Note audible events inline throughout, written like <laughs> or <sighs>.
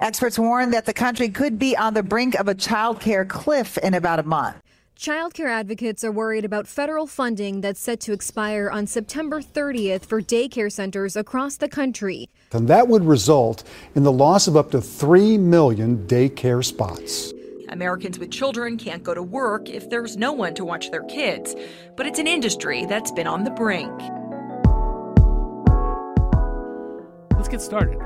Experts warn that the country could be on the brink of a child care cliff in about a month. Childcare advocates are worried about federal funding that's set to expire on September 30th for daycare centers across the country. And that would result in the loss of up to 3 million daycare spots. Americans with children can't go to work if there's no one to watch their kids. But it's an industry that's been on the brink. Let's get started.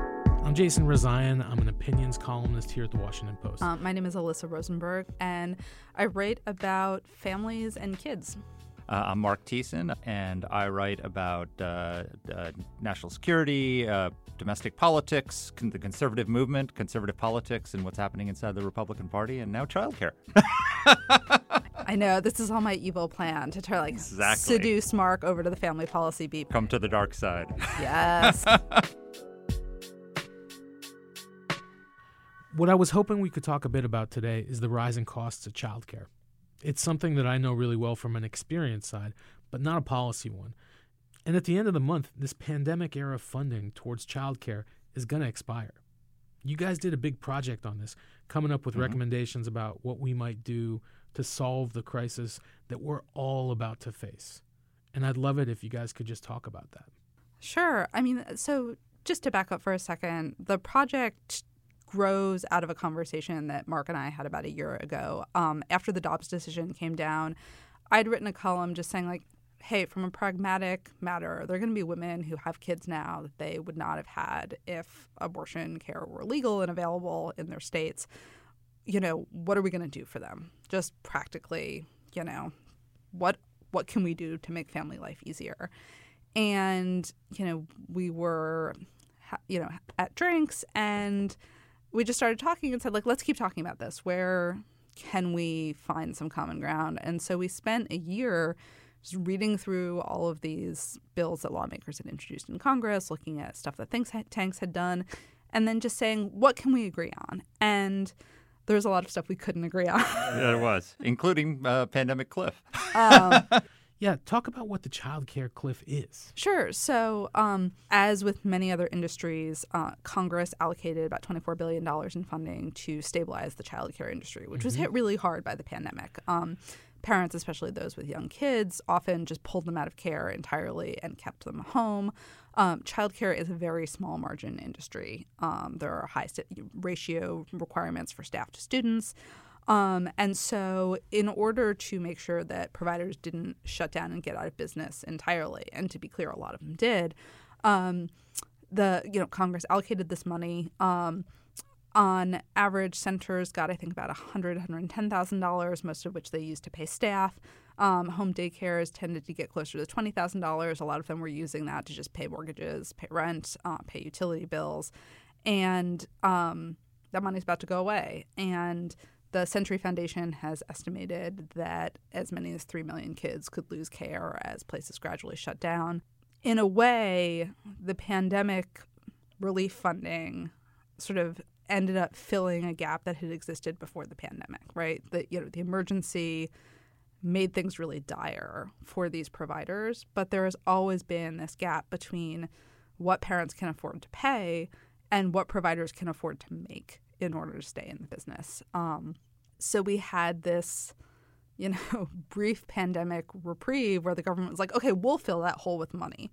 I'm Jason Rezaian. I'm an opinions columnist here at the Washington Post. Uh, my name is Alyssa Rosenberg, and I write about families and kids. Uh, I'm Marc Thiessen, and I write about uh, uh national security, uh, domestic politics, con- the conservative movement, conservative politics, and what's happening inside the Republican Party, and now childcare. <laughs> I know this is all my evil plan to try like exactly. seduce Mark over to the family policy beat. Come to the dark side. Yes. <laughs> What I was hoping we could talk a bit about today is the rising costs of childcare. It's something that I know really well from an experience side, but not a policy one. And at the end of the month, this pandemic era funding towards childcare is going to expire. You guys did a big project on this, coming up with mm-hmm. recommendations about what we might do to solve the crisis that we're all about to face. And I'd love it if you guys could just talk about that. Sure. I mean, so just to back up for a second, the project grows out of a conversation that Marc and I had about a year ago. Um, after the Dobbs decision came down, I'd written a column just saying, like, hey, from a pragmatic matter, there are going to be women who have kids now that they would not have had if abortion care were legal and available in their states. You know, what are we going to do for them? Just practically, you know, what what can we do to make family life easier? And you know, we were, you know, at drinks and we just started talking and said like let's keep talking about this. Where can we find some common ground? And so we spent a year just reading through all of these bills that lawmakers had introduced in congress looking at stuff that think tanks had done and then just saying what can we agree on? And there's a lot of stuff we couldn't agree on. Yeah, there was including uh, pandemic cliff. Um, Yeah, talk about what the child care cliff is. Sure. So, um, as with many other industries, uh, Congress allocated about $24 billion in funding to stabilize the child care industry, which mm-hmm. was hit really hard by the pandemic. Um, parents, especially those with young kids, often just pulled them out of care entirely and kept them home. Um, childcare is a very small margin industry. Um, there are high st- ratio requirements for staff to students. Um, and so, in order to make sure that providers didn't shut down and get out of business entirely, and to be clear, a lot of them did, um, the you know Congress allocated this money. Um, on average, centers got I think about a hundred, hundred ten thousand dollars, most of which they used to pay staff. Um, home daycares tended to get closer to twenty thousand dollars. A lot of them were using that to just pay mortgages, pay rent, uh, pay utility bills, and um, that money's about to go away. And the Century Foundation has estimated that as many as 3 million kids could lose care as places gradually shut down. In a way, the pandemic relief funding sort of ended up filling a gap that had existed before the pandemic, right? The you know, the emergency made things really dire for these providers, but there has always been this gap between what parents can afford to pay and what providers can afford to make in order to stay in the business. Um, so we had this, you know, <laughs> brief pandemic reprieve where the government was like, okay, we'll fill that hole with money.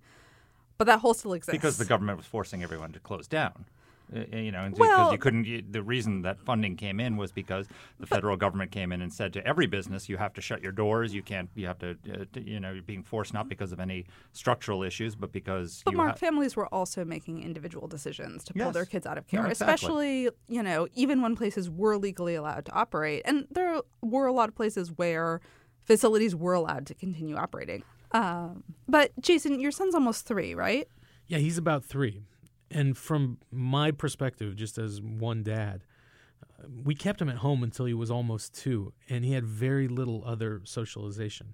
But that hole still exists. Because the government was forcing everyone to close down. Uh, you know, because well, you couldn't. You, the reason that funding came in was because the federal government came in and said to every business, you have to shut your doors. You can't. You have to. Uh, to you know, you're being forced not because of any structural issues, but because. But Marc, ha- families were also making individual decisions to pull yes. their kids out of care, no, exactly. especially you know, even when places were legally allowed to operate, and there were a lot of places where facilities were allowed to continue operating. Um, but Jason, your son's almost three, right? Yeah, he's about three and from my perspective, just as one dad, uh, we kept him at home until he was almost two, and he had very little other socialization.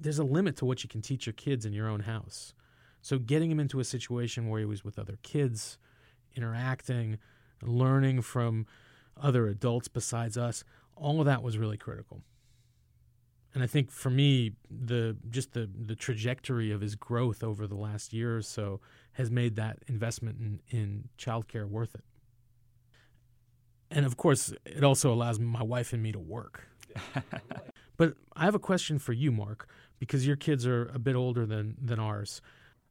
There's a limit to what you can teach your kids in your own house. So, getting him into a situation where he was with other kids, interacting, learning from other adults besides us, all of that was really critical. And I think for me, the just the the trajectory of his growth over the last year or so has made that investment in, in childcare worth it. And of course, it also allows my wife and me to work. <laughs> but I have a question for you, Marc, because your kids are a bit older than, than ours.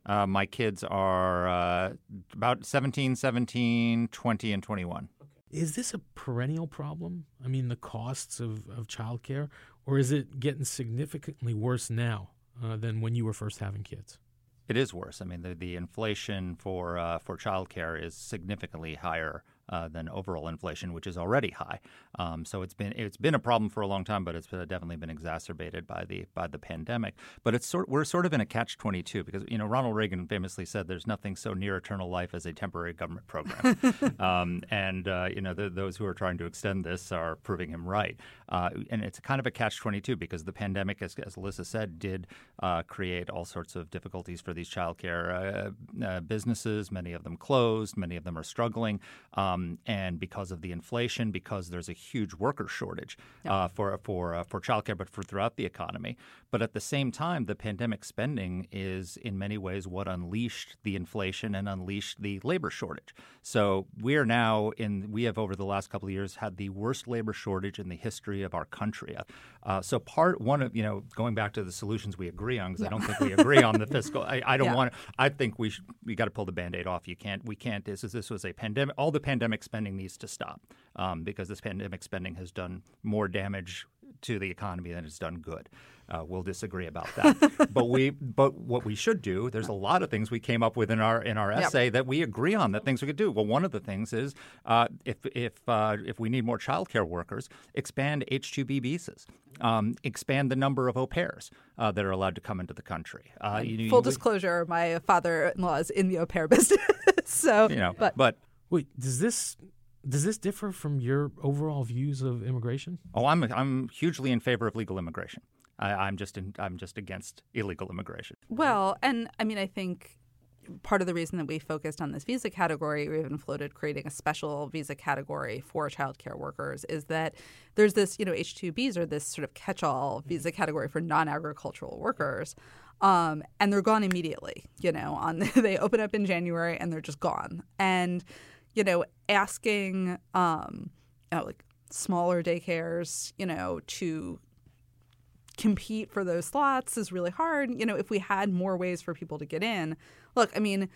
Uh, my kids are uh, about 17, 17, 20, and 21. Is this a perennial problem? I mean, the costs of, of childcare, or is it getting significantly worse now uh, than when you were first having kids? It is worse. I mean, the, the inflation for uh, for childcare is significantly higher uh, than overall inflation, which is already high. Um, so it's been it's been a problem for a long time, but it's definitely been exacerbated by the by the pandemic. But it's sort we're sort of in a catch twenty two because you know Ronald Reagan famously said there's nothing so near eternal life as a temporary government program, <laughs> um, and uh, you know the, those who are trying to extend this are proving him right. Uh, and it's kind of a catch twenty two because the pandemic, as, as Alyssa said, did uh, create all sorts of difficulties for these childcare uh, uh, businesses. Many of them closed. Many of them are struggling. Um, um, and because of the inflation, because there's a huge worker shortage uh, for for uh, for childcare, but for throughout the economy. But at the same time, the pandemic spending is in many ways what unleashed the inflation and unleashed the labor shortage. So we are now in we have over the last couple of years had the worst labor shortage in the history of our country. Uh, so part one of you know going back to the solutions we agree on because yeah. I don't think we agree on the <laughs> fiscal. I, I don't yeah. want. I think we should, we got to pull the band-aid off. You can't. We can't. This is this was a pandemic. All the pandemic pandemic spending needs to stop um, because this pandemic spending has done more damage to the economy than it's done good. Uh, we'll disagree about that. <laughs> but we, but what we should do, there's a lot of things we came up with in our in our essay yep. that we agree on that things we could do. Well, one of the things is uh, if if uh, if we need more childcare workers, expand H-2B visas, um, expand the number of au pairs uh, that are allowed to come into the country. Uh, you, Full you, disclosure: my father-in-law is in the au pair business, <laughs> so you know, but, but Wait, does this does this differ from your overall views of immigration? Oh, I'm I'm hugely in favor of legal immigration. I, am just in, I'm just against illegal immigration. Well, and I mean, I think part of the reason that we focused on this visa category, or even floated creating a special visa category for childcare workers, is that there's this, you know, H-2Bs are this sort of catch-all visa category for non-agricultural workers. Um, and they're gone immediately. You know, on <laughs> they open up in January and they're just gone. And you know, asking, um, you know, like smaller daycares, you know, to compete for those slots is really hard. You know, if we had more ways for people to get in, look, I mean,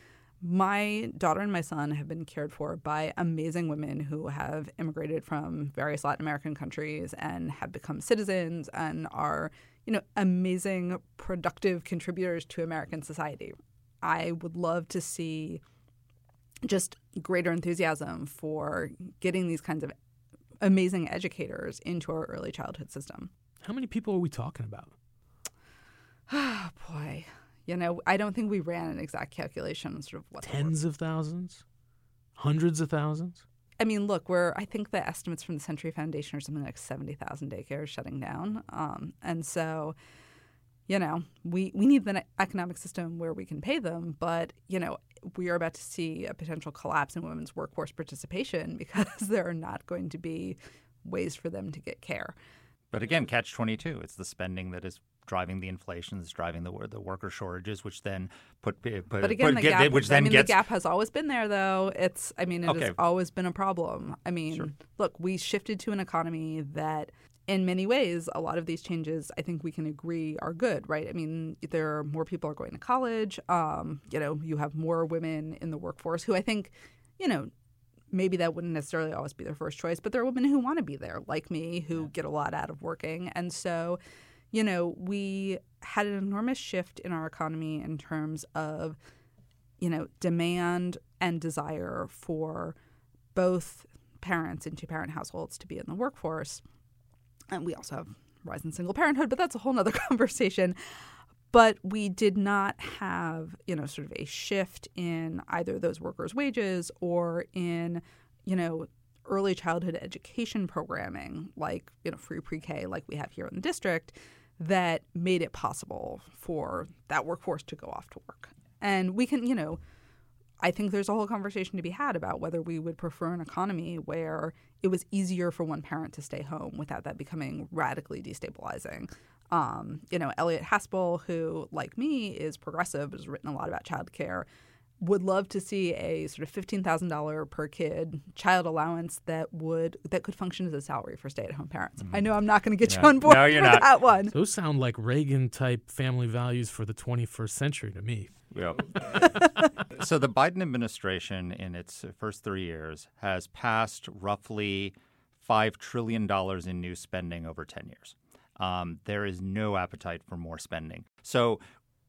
my daughter and my son have been cared for by amazing women who have immigrated from various Latin American countries and have become citizens and are, you know, amazing, productive contributors to American society. I would love to see just greater enthusiasm for getting these kinds of amazing educators into our early childhood system. How many people are we talking about? Oh, <sighs> boy. You know, I don't think we ran an exact calculation on sort of what tens of thousands, hundreds of thousands. I mean, look, we're I think the estimates from the Century Foundation are something like seventy thousand daycares shutting down, um, and so you know, we, we need the economic system where we can pay them, but, you know, we are about to see a potential collapse in women's workforce participation <laughs> because there are not going to be ways for them to get care. But again, catch 22. It's the spending that is driving the inflation, that's driving the the worker shortages, which then put, put but again, put, the gap, which then I mean, gets... the gap has always been there, though. It's I mean, it okay. has always been a problem. I mean, sure. look, we shifted to an economy that in many ways, a lot of these changes, I think we can agree, are good, right? I mean, there are more people are going to college. Um, you know, you have more women in the workforce who I think, you know, maybe that wouldn't necessarily always be their first choice, but there are women who want to be there, like me, who get a lot out of working. And so, you know, we had an enormous shift in our economy in terms of, you know, demand and desire for both parents in two parent households to be in the workforce and we also have rise in single parenthood, but that's a whole nother <laughs> conversation. But we did not have, you know, sort of a shift in either those workers' wages or in, you know, early childhood education programming like, you know, free pre-K like we have here in the district that made it possible for that workforce to go off to work. And we can, you know, I think there's a whole conversation to be had about whether we would prefer an economy where it was easier for one parent to stay home without that becoming radically destabilizing. Um, you know, Eliot Haspel, who, like me, is progressive, has written a lot about childcare, would love to see a sort of fifteen thousand dollar per kid child allowance that would that could function as a salary for stay at home parents. I know I'm not going to get Yeah. you on board No, you're for not. that one. Those sound like Reagan type family values for the 21st century to me. Yeah. <laughs> so the Biden administration, in its first three years, has passed roughly five trillion dollars in new spending over ten years. Um, there is no appetite for more spending. So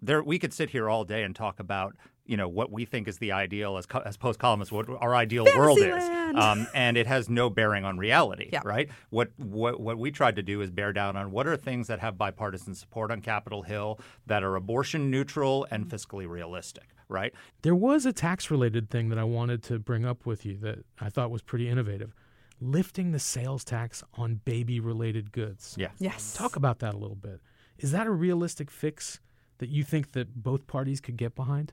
there, we could sit here all day and talk about you know what we think is the ideal as, co- as post columnists, what our ideal world is, um, and it has no bearing on reality, Yeah. right? What, what what we tried to do is bear down on what are things that have bipartisan support on Capitol Hill that are abortion neutral and fiscally realistic, right? There was a tax related thing that I wanted to bring up with you that I thought was pretty innovative lifting the sales tax on baby related goods. Yeah. Yes. Talk about that a little bit. Is that a realistic fix that you think that both parties could get behind?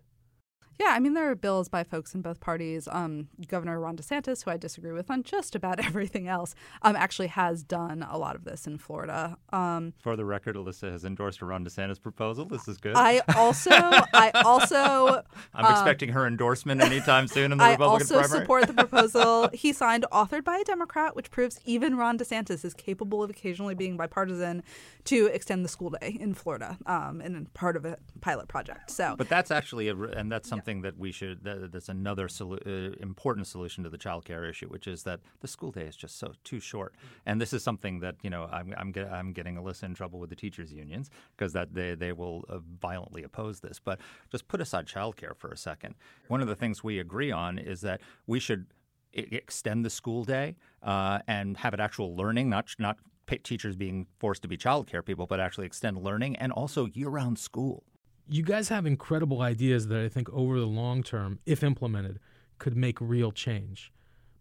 Yeah, I mean, there are bills by folks in both parties. Um, Governor Ron DeSantis, who I disagree with on just about <laughs> everything else, um, actually has done a lot of this in Florida. Um, For the record, Alyssa has endorsed a Ron DeSantis proposal. This is good. I also, I <laughs> also, I'm expecting her endorsement anytime soon in the I Republican primary. I also support the <laughs> proposal he signed, authored by a Democrat, which proves even Ron DeSantis is capable of occasionally being bipartisan to extend the school day in Florida, um, and part of a pilot project. So, But that's actually, a, and that's something that we should. That, that's another solu- uh, important solution to the child care issue, which is that the school day is just so too short. And this is something that you know I'm I'm, get, I'm getting Alyssa in trouble with the teachers unions because that they they will uh, violently oppose this. But just put aside child care for a second. One of the things we agree on is that we should extend the school day uh, and have it actual learning, not not teachers being forced to be child care people, but actually extend learning and also year-round school. You guys have incredible ideas that I think over the long term, if implemented, could make real change.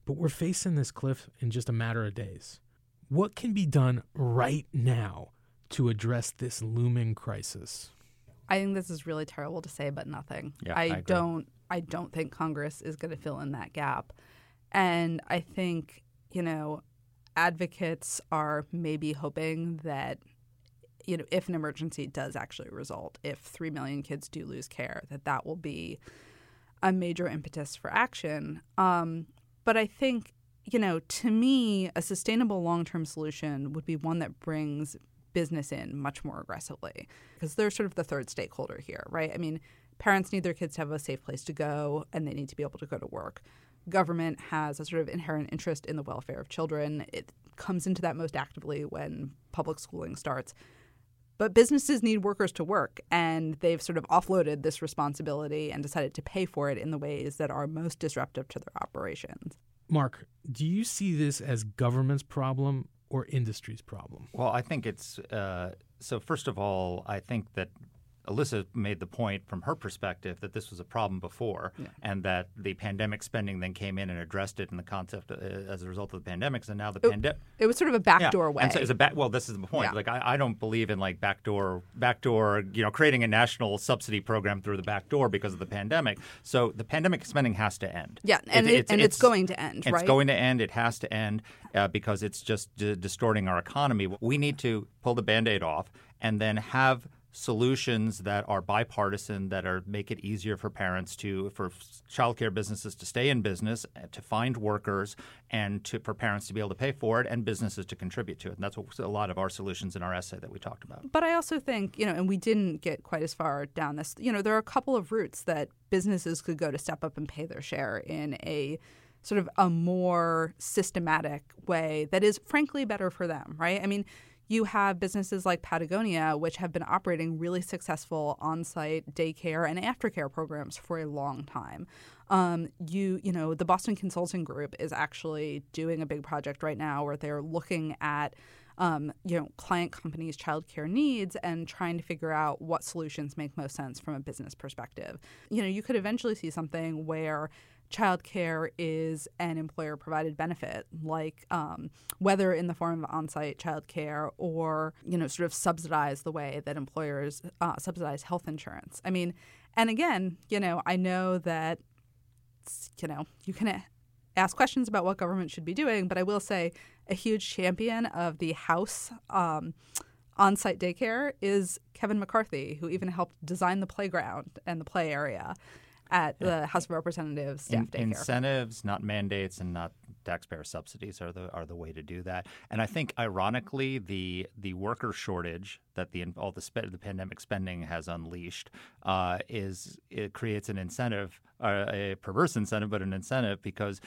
But we're facing this cliff in just a matter of days. What can be done right now to address this looming crisis? I think this is really terrible to say, but nothing. Yeah, I, I don't. I don't think Congress is going to fill in that gap, and I think you know, advocates are maybe hoping that you know, if an emergency does actually result, if three million kids do lose care, that that will be a major impetus for action. Um, but I think you know, to me, a sustainable long term solution would be one that brings business in much more aggressively because they're sort of the third stakeholder here, right? I mean, parents need their kids to have a safe place to go and they need to be able to go to work. Government has a sort of inherent interest in the welfare of children. It comes into that most actively when public schooling starts. But businesses need workers to work, and they've sort of offloaded this responsibility and decided to pay for it in the ways that are most disruptive to their operations. Marc, do you see this as government's problem or industry's problem? Well, I think it's uh, so. First of all, I think that Alyssa made the point from her perspective that this was a problem before, and that the pandemic spending then came in and addressed it in the concept uh, as a result of the pandemics, and now the pandemic. It was sort of a backdoor way. And so it's a back, well, this is the point. Yeah. Like I, I don't believe in like backdoor, backdoor, you know, creating a national subsidy program through the back door because of the pandemic. So the pandemic spending has to end. Yeah, and it- and it's going to end, right? It's going to end. It has to end uh, because it's just d- distorting our economy. We need to pull the band-aid off and then have solutions that are bipartisan that are make it easier for parents to for childcare businesses to stay in business uh, to find workers and to for parents to be able to pay for it and businesses to contribute to it and that's what a lot of our solutions in our essay that we talked about But I also think, you know, and we didn't get quite as far down this, you know, there are a couple of routes that businesses could go to step up and pay their share in a sort of a more systematic way that is frankly better for them, right? I mean, you have businesses like Patagonia, which have been operating really successful on-site daycare and aftercare programs for a long time. Um, you, you know, the Boston Consulting Group is actually doing a big project right now where they're looking at um, you know, client companies' childcare needs and trying to figure out what solutions make most sense from a business perspective. You know, you could eventually see something where childcare is an employer provided benefit, like um, whether in the form of on site childcare or, you know, sort of subsidize the way that employers uh, subsidize health insurance. I mean, and again, you know, I know that, you know, you can ask questions about what government should be doing, but I will say a huge champion of the House um, on site daycare is Kevin McCarthy, who even helped design the playground and the play area. At the House of Representatives staff In- incentives, not mandates, and not taxpayer subsidies are the are the way to do that. And I think, ironically, the the worker shortage that the all the spe- the pandemic spending has unleashed uh, is it creates an incentive, uh, a perverse incentive, but an incentive because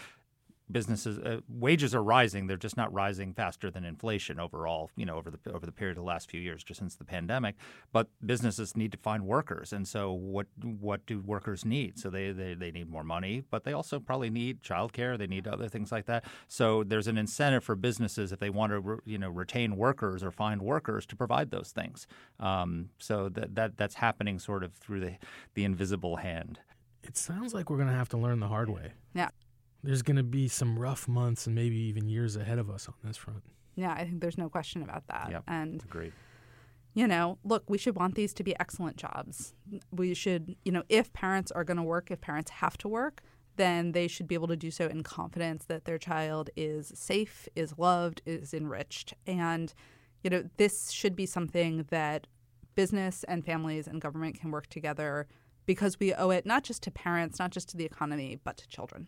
businesses uh, wages are rising. They're just not rising faster than inflation overall you know over the over the period of the last few years just since the pandemic. But businesses need to find workers. And so what what do workers need? So they they, they need more money but they also probably need childcare. They need other things like that. So there's an incentive for businesses if they want to re, you know retain workers or find workers to provide those things. Um, so that, that that's happening sort of through the the invisible hand. It sounds like we're going to have to learn the hard way. yeah. There's going to be some rough months and maybe even years ahead of us on this front. Yeah, I think there's no question about that. Yep. And agreed you know, look, we should want these to be excellent jobs. We should, you know, if parents are going to work, if parents have to work, then they should be able to do so in confidence that their child is safe, is loved, is enriched. And, you know, this should be something that business and families and government can work together because we owe it not just to parents, not just to the economy, but to children.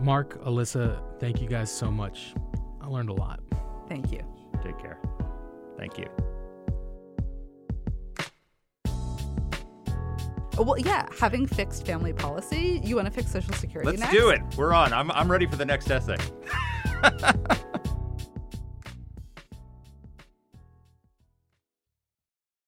Marc, Alyssa, thank you guys so much. I learned a lot. Thank you. take care thank you Well, yeah, having fixed family policy, you want to fix Social Security Let's next? do it. We're on. I'm, I'm ready for the next essay. <laughs>